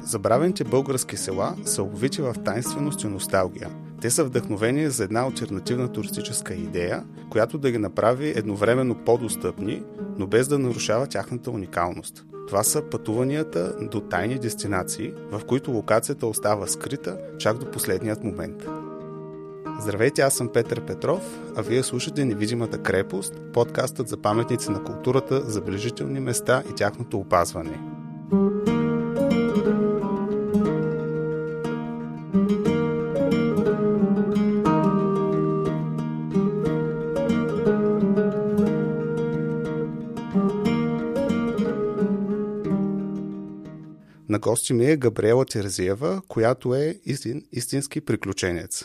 Забравените български села са обвити в тайнственост и носталгия. Те са вдъхновени за една альтернативна туристическа идея, която да ги направи едновременно по-достъпни, но без да нарушава тяхната уникалност. Това са пътуванията до тайни дестинации, в които локацията остава скрита чак до последният момент. Здравейте, аз съм Петър Петров, а вие слушате Невидимата крепост, подкастът за паметници на културата, забележителни места и тяхното опазване. На гости ми е Габриела Терзиева, която е истин, истински приключенец.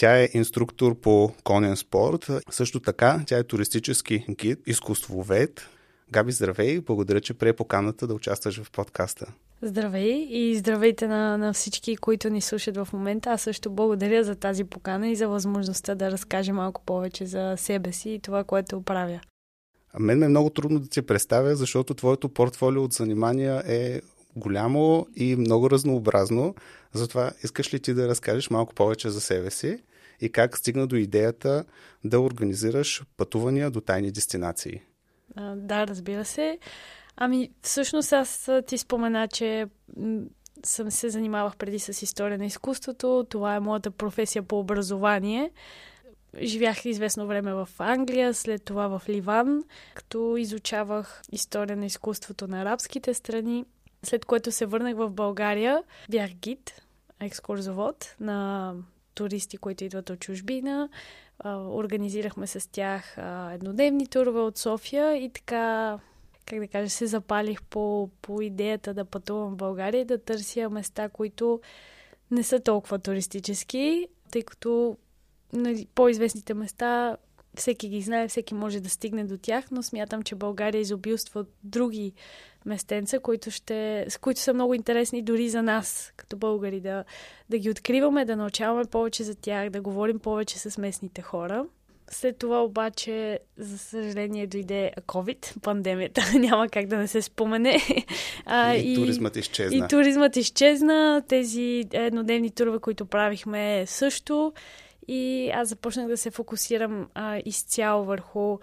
Тя е инструктор по конен спорт. Също така, тя е туристически гид, изкуствовед. Габи, здравей! Благодаря, че прие поканата да участваш в подкаста. Здравей и здравейте на, на всички, които ни слушат в момента. Аз също благодаря за тази покана и за възможността да разкажа малко повече за себе си и това, което правя. А мен ме е много трудно да ти представя, защото твоето портфолио от занимания е голямо и много разнообразно. Затова искаш ли ти да разкажеш малко повече за себе си и как стигна до идеята да организираш пътувания до тайни дестинации? Да, разбира се. Ами, всъщност аз ти спомена, че съм се занимавах преди с история на изкуството. Това е моята професия по образование. Живях известно време в Англия, след това в Ливан, като изучавах история на изкуството на арабските страни. След което се върнах в България, бях гид, екскурзовод на туристи, които идват от чужбина. Организирахме с тях еднодневни турове от София и така, как да кажа, се запалих по, по идеята да пътувам в България и да търся места, които не са толкова туристически, тъй като нали, по-известните места всеки ги знае, всеки може да стигне до тях, но смятам, че България изобилства от други местенца, които, ще, които са много интересни дори за нас, като българи, да, да ги откриваме, да научаваме повече за тях, да говорим повече с местните хора. След това обаче, за съжаление, дойде COVID, пандемията. Няма как да не се спомене. А, и, и туризмът изчезна. И туризмът изчезна. Тези еднодневни турове, които правихме също. И аз започнах да се фокусирам а, изцяло върху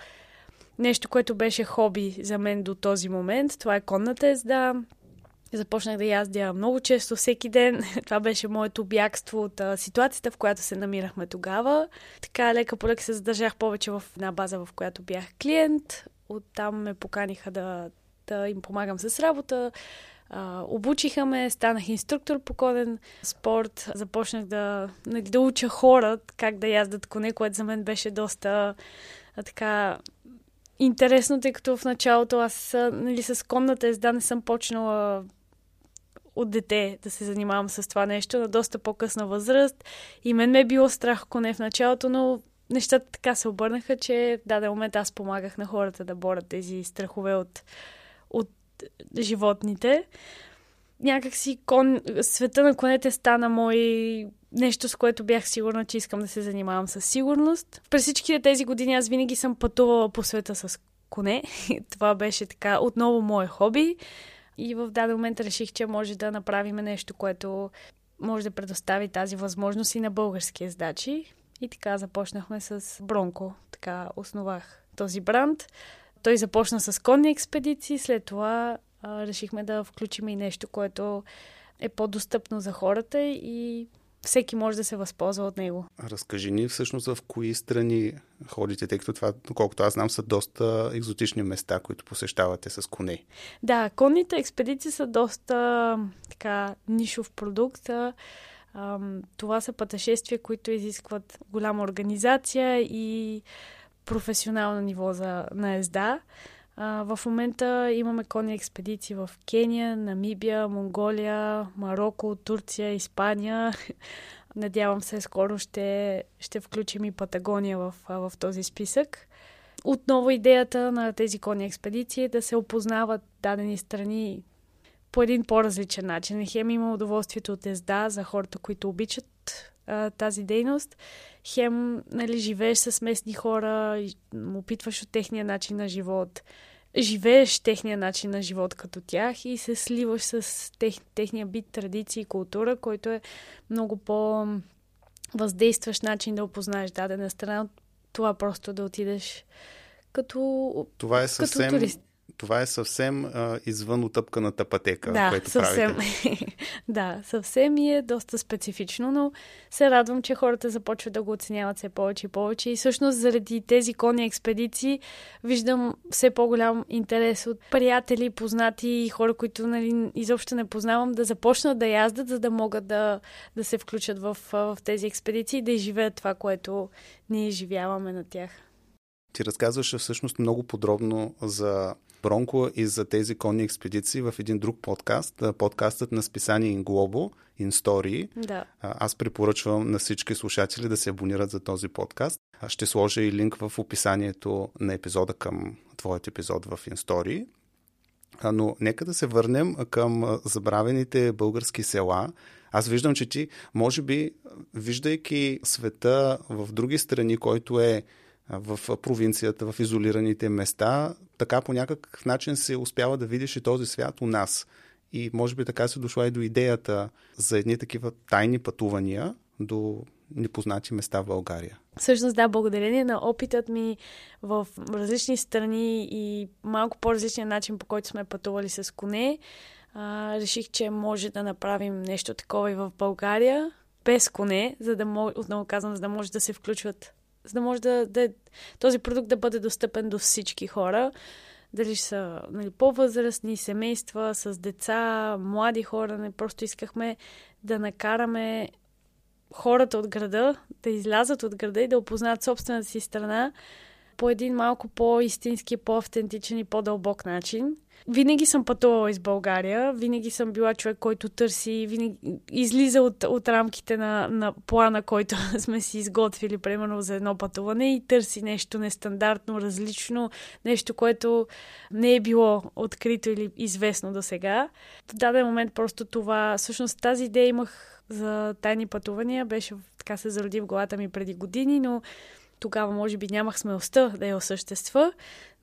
нещо, което беше хоби за мен до този момент. Това е конната езда. Започнах да яздя много често, всеки ден. Това беше моето бягство от а, ситуацията, в която се намирахме тогава. Така лека по се задържах повече в една база, в която бях клиент. Оттам ме поканиха да, да им помагам с работа. А, обучиха ме, станах инструктор по конен спорт, започнах да, нали, да уча хора как да яздат коне, което за мен беше доста а, така интересно, тъй като в началото аз нали, с конната езда не съм почнала от дете да се занимавам с това нещо на доста по-късна възраст. И мен ме е било страх коне в началото, но нещата така се обърнаха, че в даден момент аз помагах на хората да борят тези страхове от, от животните. Някак си кон... света на конете стана мой нещо, с което бях сигурна, че искам да се занимавам със сигурност. През всичките тези години аз винаги съм пътувала по света с коне. Това беше така отново мое хоби. И в даден момент реших, че може да направим нещо, което може да предостави тази възможност и на български ездачи. И така започнахме с Бронко. Така основах този бранд. Той започна с конни експедиции, след това а, решихме да включим и нещо, което е по-достъпно за хората и всеки може да се възползва от него. Разкажи ни всъщност в кои страни ходите, тъй като това, колкото аз знам, са доста екзотични места, които посещавате с коне. Да, конните експедиции са доста така нишов продукт. Това са пътешествия, които изискват голяма организация и професионално ниво за, на езда. А, в момента имаме конни експедиции в Кения, Намибия, Монголия, Марокко, Турция, Испания. Надявам се, скоро ще, ще включим и Патагония в, в този списък. Отново идеята на тези конни експедиции е да се опознават дадени страни по един по-различен начин. Хем има удоволствието от езда за хората, които обичат а, тази дейност. Хем нали, живееш с местни хора, опитваш от техния начин на живот живееш техния начин на живот като тях и се сливаш с тех, техния бит, традиции и култура, който е много по въздействащ начин да опознаеш дадена страна. Това просто да отидеш като, това е съвсем, като турист това е съвсем а, извън отъпканата пътека, да, което съвсем. правите. да, съвсем и е доста специфично, но се радвам, че хората започват да го оценяват все повече и повече. И всъщност заради тези конни експедиции виждам все по-голям интерес от приятели, познати и хора, които нали, изобщо не познавам, да започнат да яздат, за да могат да, да се включат в, в тези експедиции и да изживеят това, което ние изживяваме на тях. Ти разказваше всъщност много подробно за Бронко и за тези конни експедиции в един друг подкаст, подкастът на списание In Story. Да. Аз препоръчвам на всички слушатели да се абонират за този подкаст. Ще сложа и линк в описанието на епизода към твоят епизод в InStory. Но нека да се върнем към забравените български села. Аз виждам, че ти, може би, виждайки света в други страни, който е в провинцията, в изолираните места, така по някакъв начин се успява да видиш и този свят у нас. И може би така се дошла и до идеята за едни такива тайни пътувания до непознати места в България. Всъщност да, благодарение на опитът ми в различни страни и малко по-различния начин, по който сме пътували с коне, реших, че може да направим нещо такова и в България, без коне, за да може, отново казвам, за да може да се включват за да може да, да този продукт да бъде достъпен до всички хора. Дали са нали, по-възрастни, семейства, с деца, млади хора. Не просто искахме да накараме хората от града да излязат от града и да опознаят собствената си страна по един малко по-истински, по-автентичен и по-дълбок начин винаги съм пътувала из България, винаги съм била човек, който търси, винаги излиза от, от рамките на, на плана, който сме си изготвили, примерно за едно пътуване и търси нещо нестандартно, различно, нещо, което не е било открито или известно до сега. В даден момент просто това, всъщност тази идея имах за тайни пътувания, беше така се зароди в главата ми преди години, но тогава може би нямах смелостта да я осъщества,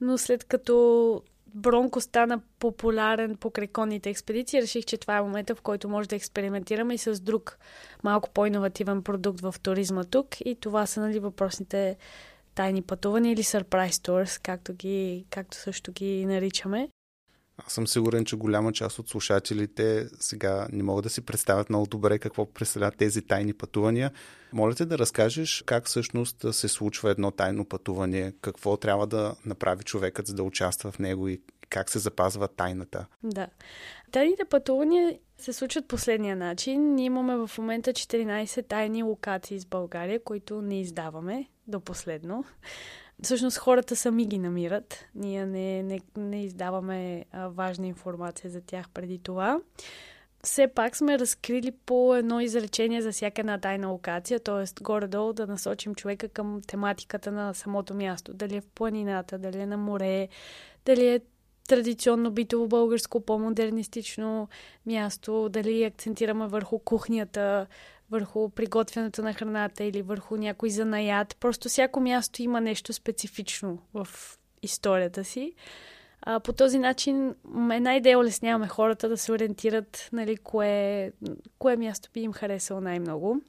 но след като Бронко стана популярен по креконните експедиции, реших, че това е момента, в който може да експериментираме и с друг малко по-инновативен продукт в туризма тук. И това са нали, въпросните тайни пътувания или surprise tours, както, ги, както също ги наричаме. Аз съм сигурен, че голяма част от слушателите сега не могат да си представят много добре какво представляват тези тайни пътувания. Моля те да разкажеш как всъщност се случва едно тайно пътуване, какво трябва да направи човекът, за да участва в него и как се запазва тайната. Да. Тайните пътувания се случват последния начин. Ние имаме в момента 14 тайни локации с България, които не издаваме до последно. Всъщност хората сами ги намират. Ние не, не, не издаваме а, важна информация за тях преди това. Все пак сме разкрили по едно изречение за всяка една тайна локация, т.е. горе-долу да насочим човека към тематиката на самото място. Дали е в планината, дали е на море, дали е традиционно битово българско, по-модернистично място, дали акцентираме върху кухнята, върху приготвянето на храната или върху някой занаят. Просто всяко място има нещо специфично в историята си. А, по този начин една идея улесняваме хората да се ориентират нали, кое, кое място би им харесало най-много.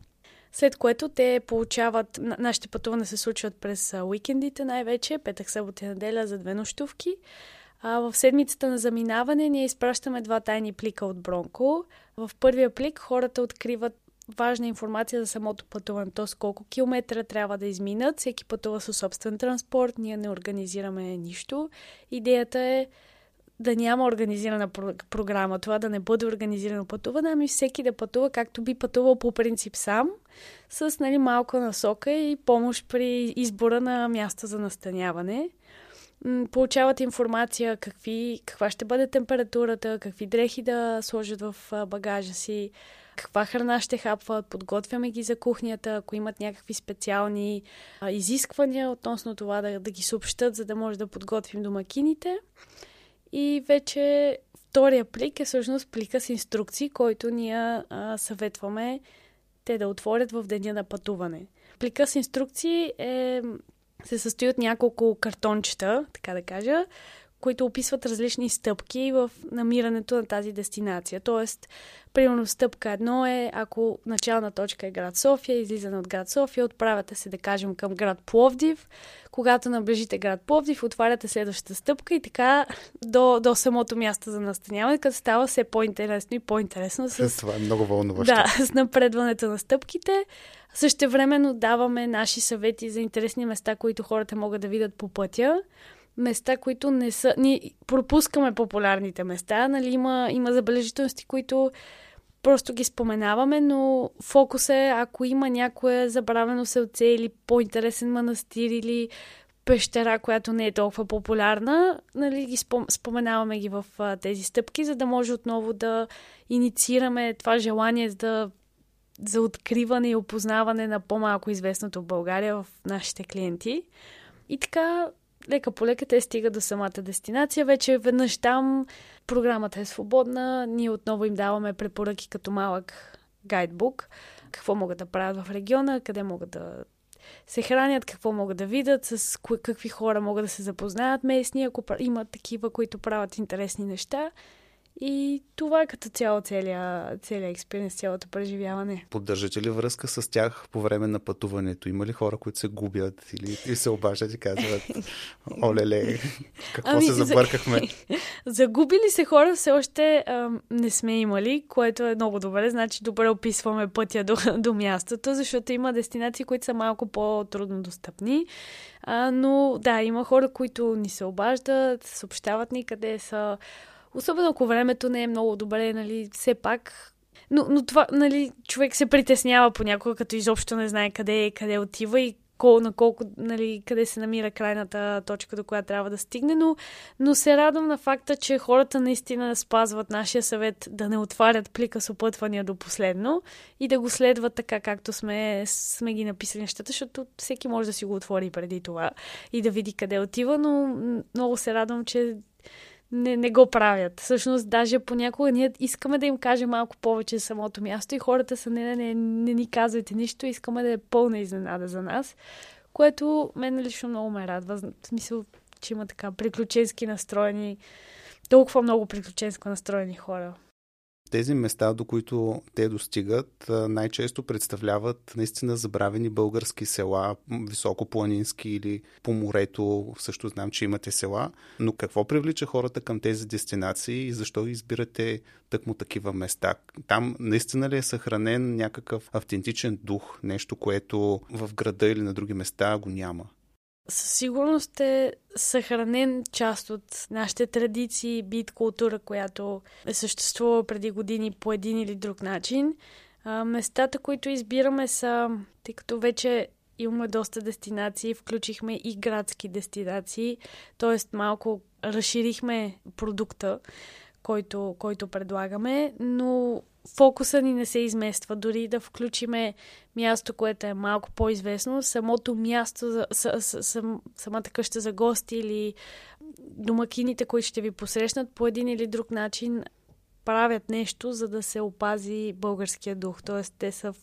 След което те получават, нашите пътувания се случват през уикендите най-вече, петък, събота и неделя за две нощувки. А, в седмицата на заминаване ние изпращаме два тайни плика от Бронко. В първия плик хората откриват важна информация за самото пътуване, т.е. колко километра трябва да изминат. Всеки пътува със собствен транспорт, ние не организираме нищо. Идеята е да няма организирана програма, това да не бъде организирано пътуване, ами всеки да пътува както би пътувал по принцип сам, с нали, малка насока и помощ при избора на място за настаняване. Получават информация какви, каква ще бъде температурата, какви дрехи да сложат в багажа си, каква храна ще хапват, подготвяме ги за кухнята, ако имат някакви специални а, изисквания относно това да, да ги съобщат, за да може да подготвим домакините. И вече втория плик е всъщност плика с инструкции, който ние а, съветваме те да отворят в деня на пътуване. Плика с инструкции е, се състои от няколко картончета, така да кажа, които описват различни стъпки в намирането на тази дестинация. Тоест, примерно стъпка едно е, ако начална точка е град София, излизане от град София, отправяте се, да кажем, към град Пловдив. Когато наближите град Пловдив, отваряте следващата стъпка и така до, до самото място за настаняване, като става все по-интересно и по-интересно. С... Това е много вълнуващо. Да, с напредването на стъпките. Също времено даваме наши съвети за интересни места, които хората могат да видят по пътя места, които не са... Ние пропускаме популярните места, нали? Има, има забележителности, които просто ги споменаваме, но фокус е, ако има някое забравено селце или по-интересен манастир или пещера, която не е толкова популярна, нали, ги спом... споменаваме ги в а, тези стъпки, за да може отново да инициираме това желание да, за откриване и опознаване на по-малко известното в България в нашите клиенти. И така лека по лека те стигат до самата дестинация. Вече веднъж там програмата е свободна. Ние отново им даваме препоръки като малък гайдбук. Какво могат да правят в региона, къде могат да се хранят, какво могат да видят, с какви хора могат да се запознаят местни, ако има такива, които правят интересни неща. И това е като цяло целият целия експириенс, цялото преживяване. Поддържате ли връзка с тях по време на пътуването? Има ли хора, които се губят или, или се обаждат и казват олеле, какво ами, се забъркахме? За... Загубили се хора все още а, не сме имали, което е много добре. Значи добре описваме пътя до, до мястото, защото има дестинации, които са малко по-трудно достъпни. А, но да, има хора, които ни се обаждат, съобщават ни къде са Особено ако времето не е много добре, нали, все пак. Но, но това, нали, човек се притеснява понякога, като изобщо не знае къде, къде отива и кол, на колко, нали, къде се намира крайната точка, до която трябва да стигне, но, но се радвам на факта, че хората наистина спазват нашия съвет да не отварят плика с опътвания до последно и да го следват така, както сме, сме ги написали нещата, защото всеки може да си го отвори преди това и да види къде отива, но много се радвам, че не, не го правят. Всъщност, даже понякога ние искаме да им кажем малко повече самото място и хората са не, не, не, не ни казвайте нищо, искаме да е пълна изненада за нас, което мен лично много ме радва. В смисъл, че има така приключенски настроени, толкова много приключенско настроени хора. Тези места, до които те достигат, най-често представляват наистина забравени български села, високопланински или по морето. Също знам, че имате села. Но какво привлича хората към тези дестинации и защо избирате тъкмо такива места? Там наистина ли е съхранен някакъв автентичен дух, нещо, което в града или на други места го няма? Със сигурност е съхранен част от нашите традиции, бит култура, която е съществувала преди години по един или друг начин. Местата, които избираме са, тъй като вече имаме доста дестинации, включихме и градски дестинации, т.е. малко разширихме продукта, който, който предлагаме, но фокуса ни не се измества. Дори да включиме място, което е малко по-известно, самото място, за, с, с, с, самата къща за гости или домакините, които ще ви посрещнат по един или друг начин, правят нещо, за да се опази българския дух. Тоест, те са в,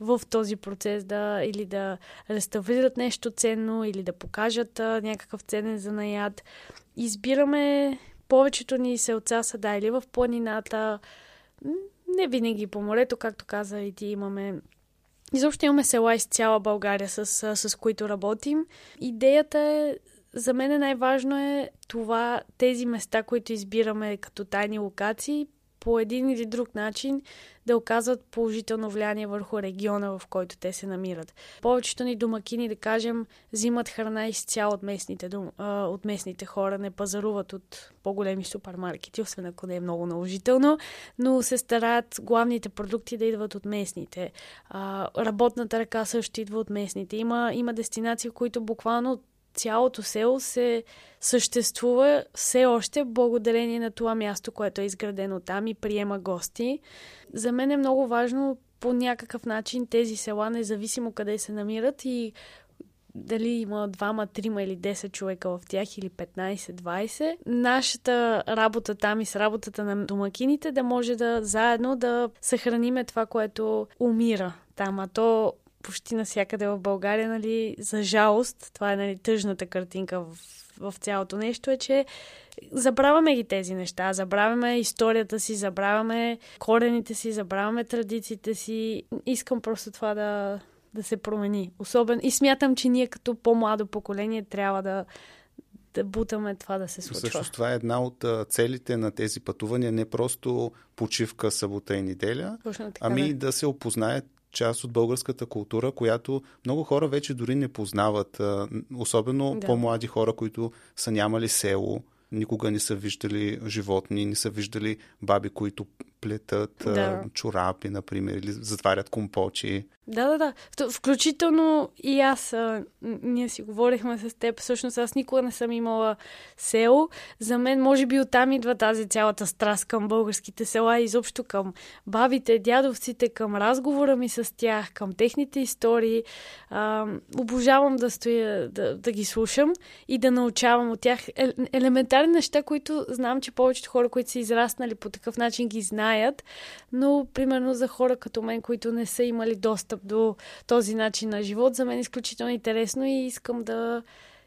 в този процес да или да реставрират нещо ценно, или да покажат а, някакъв ценен занаят. Избираме повечето ни селца са да или в планината, не винаги по морето, както каза и ти, имаме Изобщо имаме села из цяла България, с, с които работим. Идеята е, за мен най-важно е това, тези места, които избираме като тайни локации, по един или друг начин да оказват положително влияние върху региона, в който те се намират. Повечето ни домакини, да кажем, взимат храна изцяло от местните, дом, от местните хора, не пазаруват от по-големи супермаркети, освен ако не е много наложително, но се стараят главните продукти да идват от местните. работната ръка също идва от местните. Има, има дестинации, в които буквално цялото село се съществува все още благодарение на това място, което е изградено там и приема гости. За мен е много важно по някакъв начин тези села, независимо къде се намират и дали има двама, трима или 10 човека в тях или 15-20, нашата работа там и с работата на домакините да може да заедно да съхраниме това, което умира там. А то почти навсякъде в България, нали, за жалост, това е нали, тъжната картинка в в цялото нещо е, че забравяме ги тези неща. Забравяме историята си, забравяме корените си, забравяме традициите си. Искам просто това да, да се промени. Особено. И смятам, че ние като по-младо поколение трябва да, да бутаме това да се случва. Също това е една от целите на тези пътувания, не просто почивка събота и неделя, така, ами да. да се опознаят част от българската култура, която много хора вече дори не познават, особено да. по-млади хора, които са нямали село, никога не са виждали животни, не са виждали баби, които плетат да. чорапи, например, или затварят компочи. Да, да, да. Включително и аз, а, ние си говорихме с теб, всъщност аз никога не съм имала село. За мен, може би, оттам идва тази цялата страст към българските села, изобщо към бабите, дядовците, към разговора ми с тях, към техните истории. А, обожавам да стоя, да, да ги слушам и да научавам от тях е, елементарни неща, които знам, че повечето хора, които са израснали по такъв начин, ги знаят. Но, примерно, за хора като мен, които не са имали достъп до този начин на живот, за мен е изключително интересно и искам да,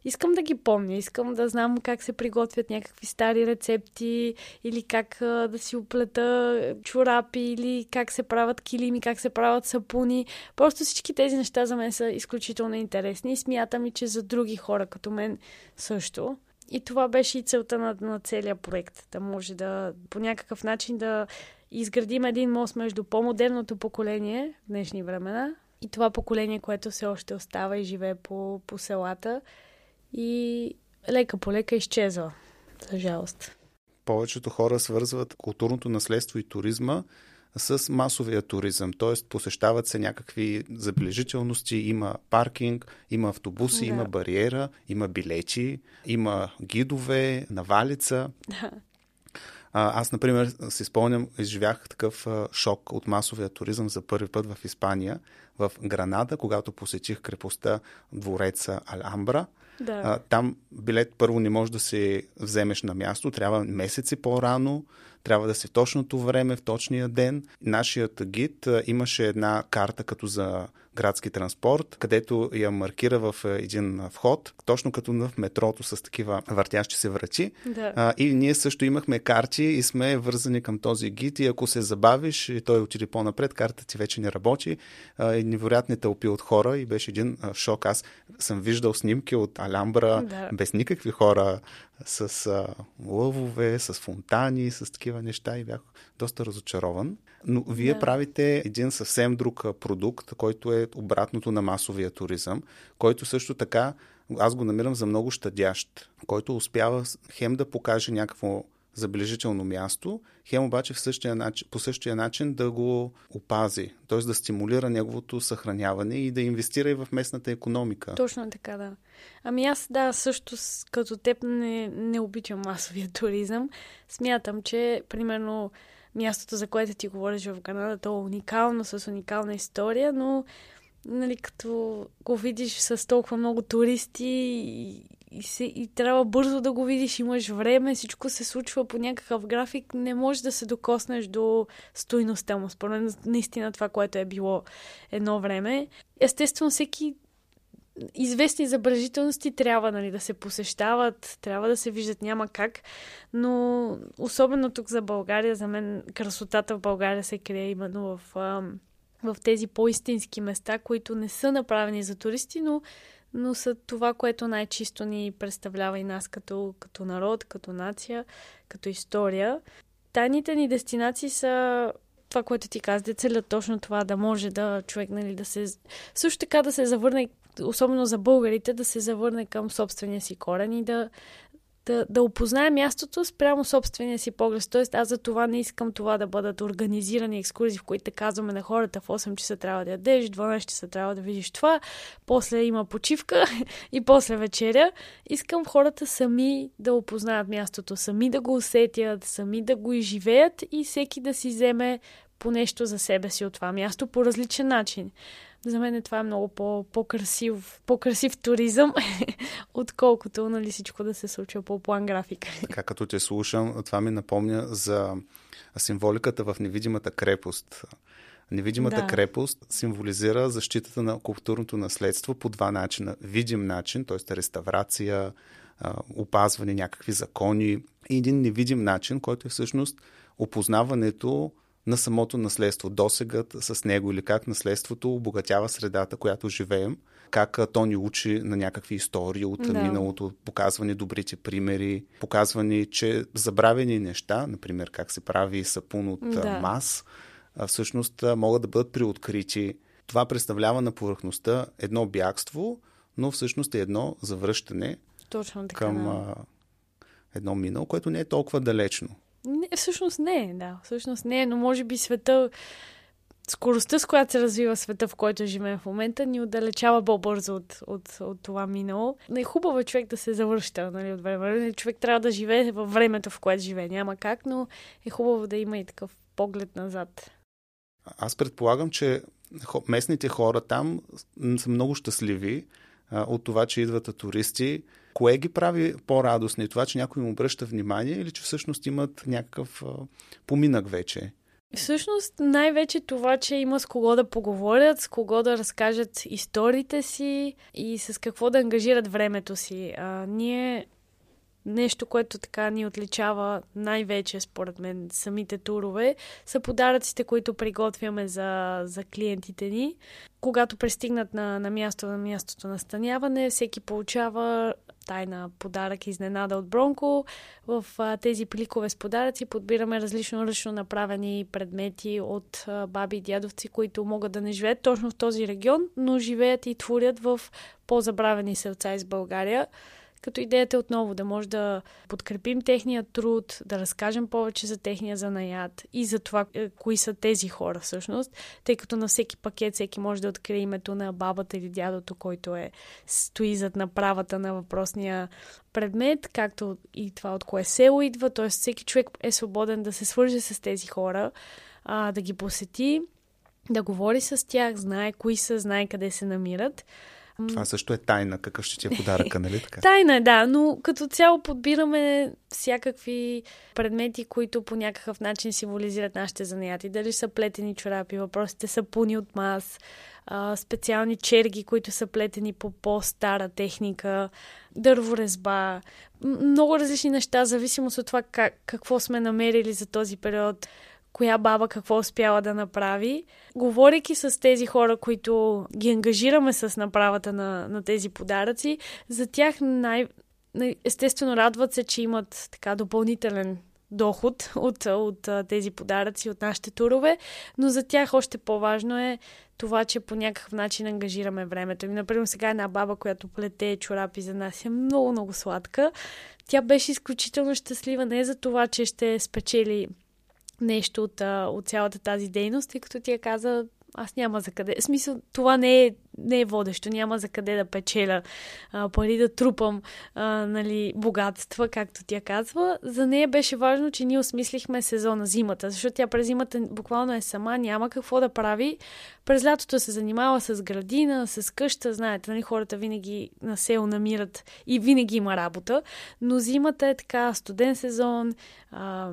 искам да ги помня, искам да знам как се приготвят някакви стари рецепти или как да си оплета чорапи или как се правят килими, как се правят сапуни. Просто всички тези неща за мен са изключително интересни и смятам и, че за други хора като мен също. И това беше и целта на, на целия проект. Да може да по някакъв начин да изградим един мост между по-модерното поколение в днешни времена и това поколение, което все още остава и живее по, по селата и лека по лека изчезва, за жалост. Повечето хора свързват културното наследство и туризма с масовия туризъм, т.е. посещават се някакви забележителности, има паркинг, има автобуси, да. има бариера, има билети, има гидове, навалица. Да. А, аз, например, си спомням, изживях такъв а, шок от масовия туризъм за първи път в Испания, в Гранада, когато посетих крепостта двореца Аламбра. Да. А, там билет първо не можеш да си вземеш на място, трябва месеци по-рано, трябва да си в точното време, в точния ден. Нашият гид имаше една карта като за градски транспорт, където я маркира в е, един вход, точно като в метрото с такива въртящи се врати. Да. А, и ние също имахме карти и сме вързани към този гид и ако се забавиш и той отиде по-напред, картата ти вече не работи. А, и невероятни тълпи от хора и беше един а, шок. Аз съм виждал снимки от Алямбра да. без никакви хора с а, лъвове, с фонтани, с такива неща и бях доста разочарован. Но вие да. правите един съвсем друг продукт, който е обратното на масовия туризъм, който също така аз го намирам за много щадящ, който успява хем да покаже някакво забележително място, хем обаче в същия начин, по същия начин да го опази, т.е. да стимулира неговото съхраняване и да инвестира и в местната економика. Точно така, да. Ами аз, да, също като теб не, не обичам масовия туризъм. Смятам, че, примерно, мястото, за което ти говориш в Канада, то е уникално, с уникална история, но нали, като го видиш с толкова много туристи и, и, се, и трябва бързо да го видиш, имаш време, всичко се случва по някакъв график, не можеш да се докоснеш до стойността му. Според наистина това, което е било едно време. Естествено, всеки известни забележителности трябва нали, да се посещават, трябва да се виждат, няма как. Но особено тук за България, за мен красотата в България се крие именно в, в тези по-истински места, които не са направени за туристи, но, но са това, което най-чисто ни представлява и нас като, като народ, като нация, като история. Тайните ни дестинации са това, което ти каза, да целят точно това, да може да човек нали, да се... Също така да се завърне особено за българите, да се завърне към собствения си корен и да, да, да опознае мястото спрямо собствения си поглед. Тоест, аз за това не искам това да бъдат организирани екскурзии, в които казваме на хората в 8 часа трябва да ядеш, 12 часа трябва да видиш това, после има почивка и после вечеря. Искам хората сами да опознаят мястото, сами да го усетят, сами да го изживеят и всеки да си вземе по нещо за себе си от това място по различен начин. За мен това е много по- по-красив, по-красив туризъм, отколкото нали, всичко да се случва по план график. Така като те слушам, това ми напомня за символиката в невидимата крепост. Невидимата да. крепост символизира защитата на културното наследство по два начина. Видим начин, т.е. реставрация, опазване, някакви закони и един невидим начин, който е всъщност опознаването на самото наследство, досегът с него или как наследството обогатява средата, която живеем, как то ни учи на някакви истории от да. миналото, показвани добрите примери, показвани, че забравени неща, например как се прави сапун от да. мас, всъщност могат да бъдат приоткрити. Това представлява на повърхността едно бягство, но всъщност е едно завръщане Точно така, към да. едно минало, което не е толкова далечно. Не, всъщност не е, да. Всъщност не е, но може би света, скоростта, с която се развива света, в който живеем в момента, ни отдалечава по-бързо от, от, от това минало. Не е хубаво човек да се завръща нали, от време. Човек трябва да живее във времето, в което живее. Няма как, но е хубаво да има и такъв поглед назад. Аз предполагам, че местните хора там са много щастливи от това, че идват туристи. Кое ги прави по-радостни? Това, че някой им обръща внимание или че всъщност имат някакъв поминък вече? Всъщност най-вече това, че има с кого да поговорят, с кого да разкажат историите си и с какво да ангажират времето си. А, ние нещо, което така ни отличава най-вече, според мен, самите турове, са подаръците, които приготвяме за, за клиентите ни. Когато пристигнат на, на място на мястото на станяване, всеки получава тайна подарък изненада от Бронко. В а, тези пликове с подаръци подбираме различно ръчно направени предмети от а, баби и дядовци, които могат да не живеят точно в този регион, но живеят и творят в по-забравени сърца из България. Като идеята е отново да може да подкрепим техния труд, да разкажем повече за техния занаят и за това е, кои са тези хора всъщност, тъй като на всеки пакет всеки може да открие името на бабата или дядото, който е стои зад направата на въпросния предмет, както и това от кое село идва, т.е. всеки човек е свободен да се свърже с тези хора, а, да ги посети, да говори с тях, знае кои са, знае къде се намират. Това също е тайна, какъв ще ти е подаръка, нали така? тайна е, да, но като цяло подбираме всякакви предмети, които по някакъв начин символизират нашите занятия. Дали са плетени чорапи, въпросите са пуни от мас, специални черги, които са плетени по по-стара техника, дърворезба, много различни неща, зависимост от това как, какво сме намерили за този период коя баба какво успяла да направи. Говорейки с тези хора, които ги ангажираме с направата на, на тези подаръци, за тях най- естествено радват се, че имат така допълнителен доход от, от, тези подаръци, от нашите турове, но за тях още по-важно е това, че по някакъв начин ангажираме времето. И, например, сега една баба, която плете чорапи за нас е много, много сладка. Тя беше изключително щастлива не за това, че ще спечели нещо от, от цялата тази дейност, тъй като тя каза, аз няма за къде. В смисъл, това не е, не е водещо, няма за къде да печеля а, пари, да трупам а, нали, богатства, както тя казва. За нея беше важно, че ние осмислихме сезона зимата, защото тя през зимата буквално е сама, няма какво да прави. През лятото се занимава с градина, с къща, знаете, нали, хората винаги на село намират и винаги има работа, но зимата е така студен сезон, а,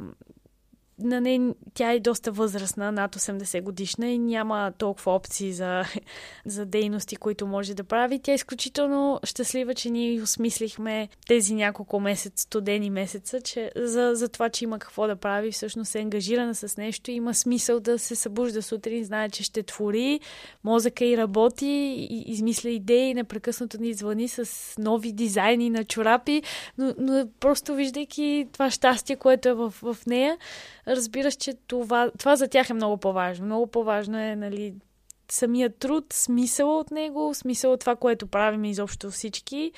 на не, тя е доста възрастна, над 80 годишна и няма толкова опции за, за дейности, които може да прави. Тя е изключително щастлива, че ние осмислихме тези няколко месец, студени месеца, че за, за това, че има какво да прави, всъщност е ангажирана с нещо, има смисъл да се събужда сутрин, знае, че ще твори, мозъка и работи, и измисля идеи, непрекъснато ни звъни с нови дизайни на чорапи, но, но просто виждайки това щастие, което е в, в нея, разбираш, че това, това за тях е много по-важно. Много по-важно е, нали, самият труд, смисъл от него, смисъл от това, което правим изобщо всички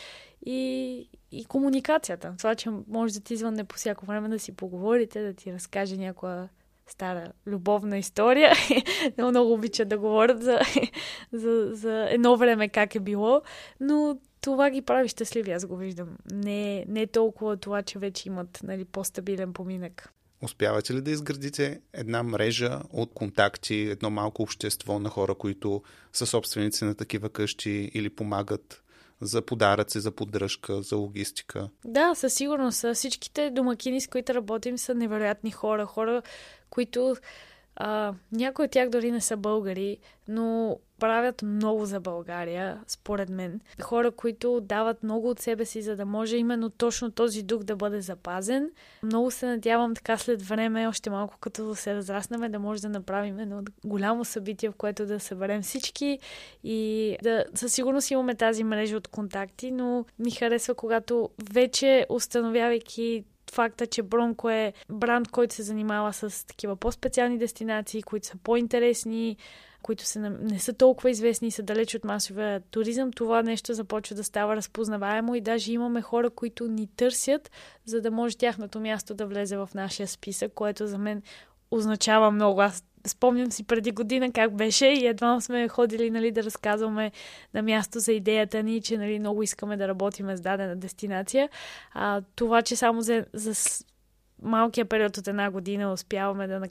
и, и комуникацията. Това, че може да ти извънне по всяко време да си поговорите, да ти разкаже някоя стара любовна история. много, много обичат да говорят за, за, за едно време как е било, но това ги прави щастливи, аз го виждам. Не, не толкова това, че вече имат нали, по-стабилен поминък. Успявате ли да изградите една мрежа от контакти, едно малко общество на хора, които са собственици на такива къщи или помагат за подаръци, за поддръжка, за логистика? Да, със сигурност. Всичките домакини, с които работим, са невероятни хора. Хора, които А, някои от тях дори не са българи, но правят много за България, според мен. Хора, които дават много от себе си, за да може именно точно този дух да бъде запазен. Много се надявам така след време, още малко като се разраснаме, да може да направим едно голямо събитие, в което да съберем всички и да със сигурност имаме тази мрежа от контакти, но ми харесва, когато вече установявайки факта, че Бронко е бранд, който се занимава с такива по-специални дестинации, които са по-интересни, които са, не са толкова известни и са далеч от масовия туризъм, това нещо започва да става разпознаваемо и даже имаме хора, които ни търсят, за да може тяхното място да влезе в нашия списък, което за мен означава много. Аз спомням си преди година как беше и едва сме ходили нали, да разказваме на място за идеята ни, че нали, много искаме да работим с дадена дестинация. А, това, че само за, за малкия период от една година успяваме да,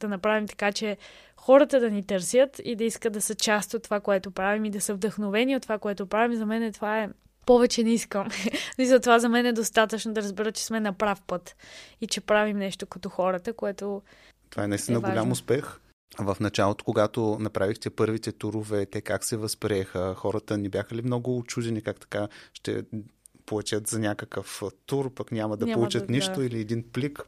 да направим така, че хората да ни търсят и да искат да са част от това, което правим и да са вдъхновени от това, което правим, за мен това е повече не искам. и за това за мен е достатъчно да разбера, че сме на прав път и че правим нещо като хората, което това е наистина е голям успех. В началото, когато направихте първите турове, те как се възприеха? Хората ни бяха ли много очудени как така ще плачат за някакъв тур, пък няма да няма получат да, нищо да. или един плик,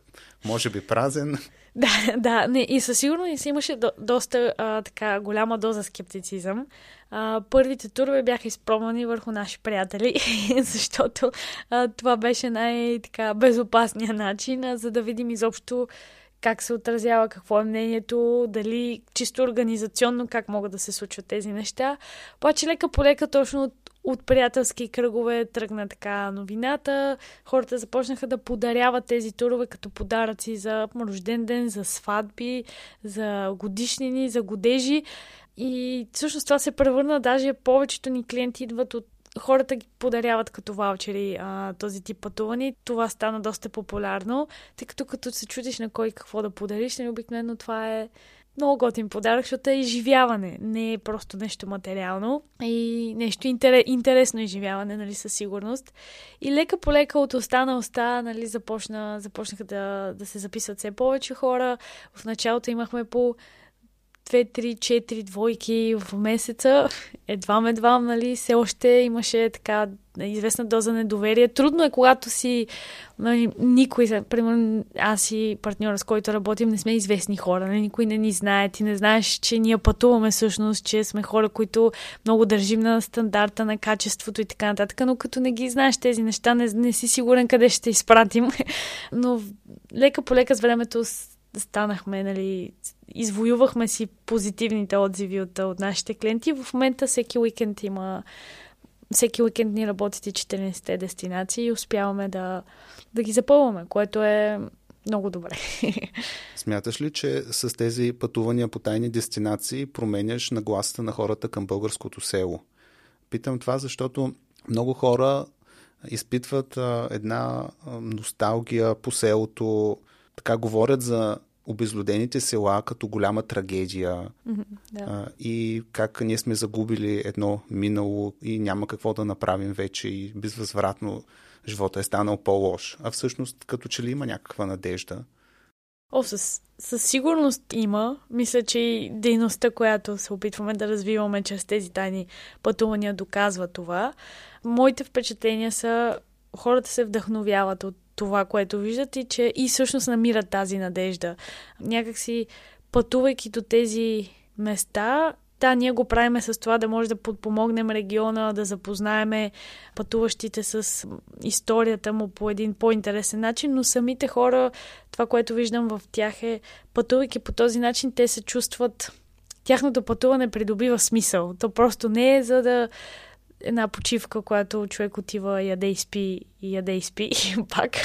може би празен. Да, да, не, и със сигурност имаше до, доста а, така голяма доза скептицизъм. А, първите турове бяха изпробвани върху наши приятели, защото а, това беше най-така безопасният начин, а, за да видим изобщо как се отразява, какво е мнението, дали чисто организационно как могат да се случват тези неща. Обаче лека по лека точно от, от приятелски кръгове тръгна така новината. Хората започнаха да подаряват тези турове като подаръци за рожден ден, за сватби, за годишнини, за годежи. И всъщност това се превърна, даже повечето ни клиенти идват от хората ги подаряват като ваучери а, този тип пътуване. Това стана доста популярно, тъй като като се чудиш на кой какво да подариш, нали, обикновено това е много готин подарък, защото е изживяване, не е просто нещо материално и нещо интерес, интересно изживяване, нали, със сигурност. И лека по лека от уста на уста, нали, започна, започнаха да, да се записват все повече хора. В началото имахме по 2, 3, 4 двойки в месеца. Едва едва, нали, все още имаше така известна доза недоверие. Трудно е, когато си нали, никой, примерно аз и партньора, с който работим, не сме известни хора. Нали, никой не ни знае. Ти не знаеш, че ние пътуваме всъщност, че сме хора, които много държим на стандарта, на качеството и така нататък. Но като не ги знаеш тези неща, не, не си сигурен къде ще изпратим. Но лека по лека с времето станахме, нали, извоювахме си позитивните отзиви от, от нашите клиенти. В момента всеки уикенд има всеки уикенд ни работят и 14-те дестинации и успяваме да, да ги запълваме, което е много добре. Смяташ ли, че с тези пътувания по тайни дестинации променяш нагласата на хората към българското село? Питам това, защото много хора изпитват една носталгия по селото, така говорят за обезлюдените села като голяма трагедия mm-hmm, да. а, и как ние сме загубили едно минало и няма какво да направим вече и безвъзвратно живота е станал по-лош. А всъщност като че ли има някаква надежда? О, със, със сигурност има. Мисля, че и дейността, която се опитваме да развиваме чрез тези тайни пътувания, доказва това. Моите впечатления са хората се вдъхновяват от това, което виждат и че и всъщност намират тази надежда. Някакси пътувайки до тези места, да, ние го правиме с това да може да подпомогнем региона, да запознаеме пътуващите с историята му по един по-интересен начин, но самите хора, това, което виждам в тях е, пътувайки по този начин, те се чувстват тяхното пътуване придобива смисъл. То просто не е за да една почивка, която човек отива, яде и спи, и яде и спи, и пак,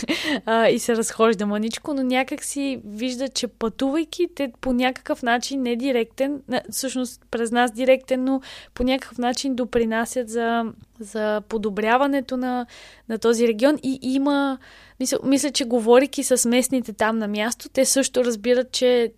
а, и се разхожда мъничко, но някак си вижда, че пътувайки, те по някакъв начин, не директен, всъщност през нас директен, но по някакъв начин допринасят за, за подобряването на, на този регион и има, мисля, мисля, че говорики с местните там на място, те също разбират, че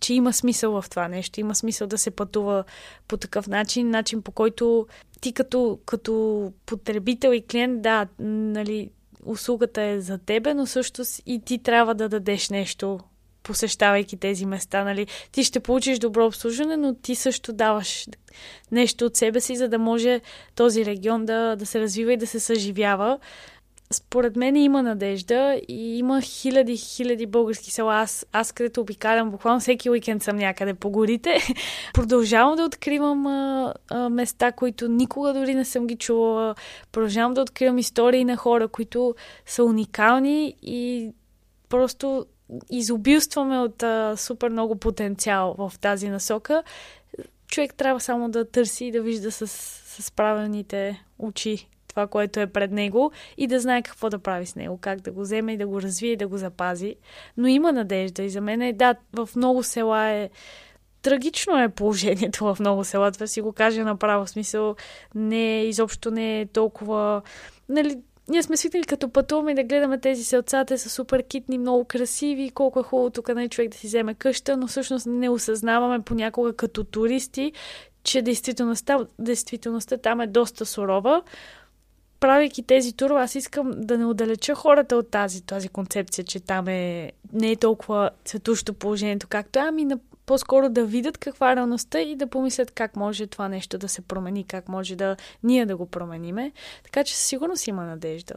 че има смисъл в това нещо. Има смисъл да се пътува по такъв начин, начин по който ти като, като потребител и клиент, да, нали, услугата е за тебе, но също и ти трябва да дадеш нещо посещавайки тези места. Нали? Ти ще получиш добро обслужване, но ти също даваш нещо от себе си, за да може този регион да, да се развива и да се съживява според мен има надежда и има хиляди, хиляди български села. Аз, аз където обикалям, буквално всеки уикенд съм някъде по горите. Продължавам да откривам а, а, места, които никога дори не съм ги чувала. Продължавам да откривам истории на хора, които са уникални и просто изобилстваме от а, супер много потенциал в тази насока. Човек трябва само да търси и да вижда с, с правилните очи това, което е пред него и да знае какво да прави с него, как да го вземе и да го развие и да го запази. Но има надежда и за мен е, да, в много села е трагично е положението в много села, това си го кажа направо, в смисъл не, изобщо не е толкова, нали, ние сме свикнали като пътуваме да гледаме тези селца, те са супер китни, много красиви, колко е хубаво тук на човек да си вземе къща, но всъщност не осъзнаваме понякога като туристи, че действителността, действителността там е доста сурова, правейки тези турове, аз искам да не отдалеча хората от тази, тази концепция, че там е, не е толкова цветущо положението, както е, ами на, по-скоро да видят каква е реалността и да помислят как може това нещо да се промени, как може да ние да го промениме. Така че със сигурност има надежда.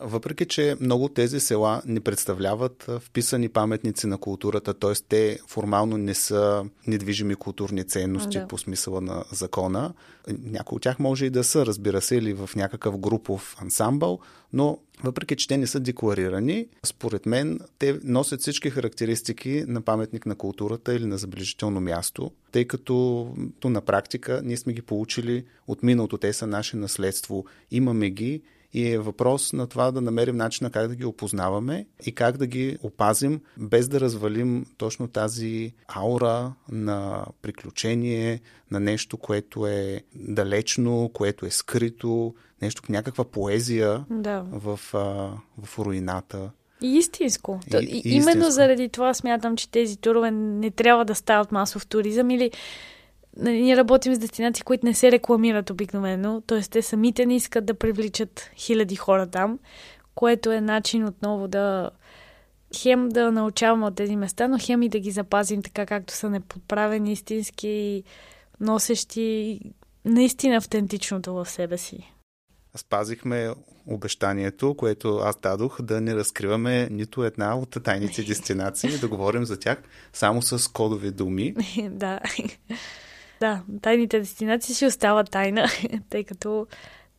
Въпреки, че много от тези села не представляват вписани паметници на културата, т.е. те формално не са недвижими културни ценности да. по смисъла на закона, някои от тях може и да са, разбира се, или в някакъв групов ансамбъл, но въпреки, че те не са декларирани, според мен те носят всички характеристики на паметник на културата или на забележително място, тъй като то на практика ние сме ги получили от миналото, те са наше наследство, имаме ги и е въпрос на това да намерим начина как да ги опознаваме и как да ги опазим, без да развалим точно тази аура на приключение, на нещо, което е далечно, което е скрито, нещо, някаква поезия да. в, а, в руината. И истинско. И, и, Именно истинско. заради това смятам, че тези турове не трябва да стават масов туризъм или Нали, ние работим с дестинации, които не се рекламират обикновено, т.е. те самите не искат да привличат хиляди хора там, което е начин отново да хем да научаваме от тези места, но хем и да ги запазим така, както са неподправени, истински, носещи наистина автентичното в себе си. Спазихме обещанието, което аз дадох, да не разкриваме нито една от тайните дестинации, да говорим за тях само с кодови думи. да. Да, тайните дестинации си остават тайна, тъй като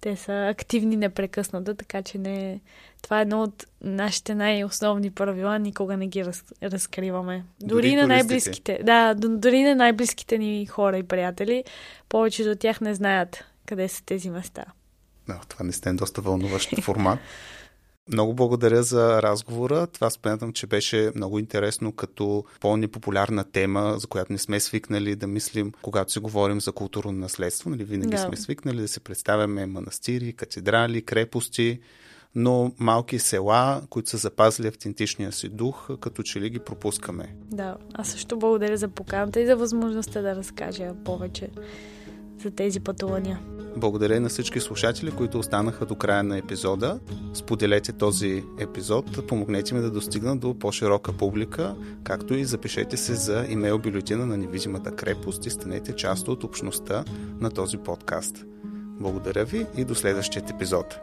те са активни непрекъснато, така че не... това е едно от нашите най-основни правила, никога не ги раз... разкриваме. Дори, дори на най-близките, да, дори на най-близките ни хора и приятели, повечето от тях не знаят къде са тези места. Да, това не сте доста вълнуващ формат. Много благодаря за разговора. Това спомням, че беше много интересно като по-непопулярна тема, за която не сме свикнали да мислим, когато си говорим за културно наследство. Нали, винаги да. сме свикнали да се представяме манастири, катедрали, крепости, но малки села, които са запазили автентичния си дух, като че ли ги пропускаме. Да, аз също благодаря за поканата и за възможността да разкажа повече за тези пътувания. Благодаря на всички слушатели, които останаха до края на епизода. Споделете този епизод, помогнете ми да достигна до по-широка публика, както и запишете се за имейл бюлетина на невидимата крепост и станете част от общността на този подкаст. Благодаря ви и до следващия епизод.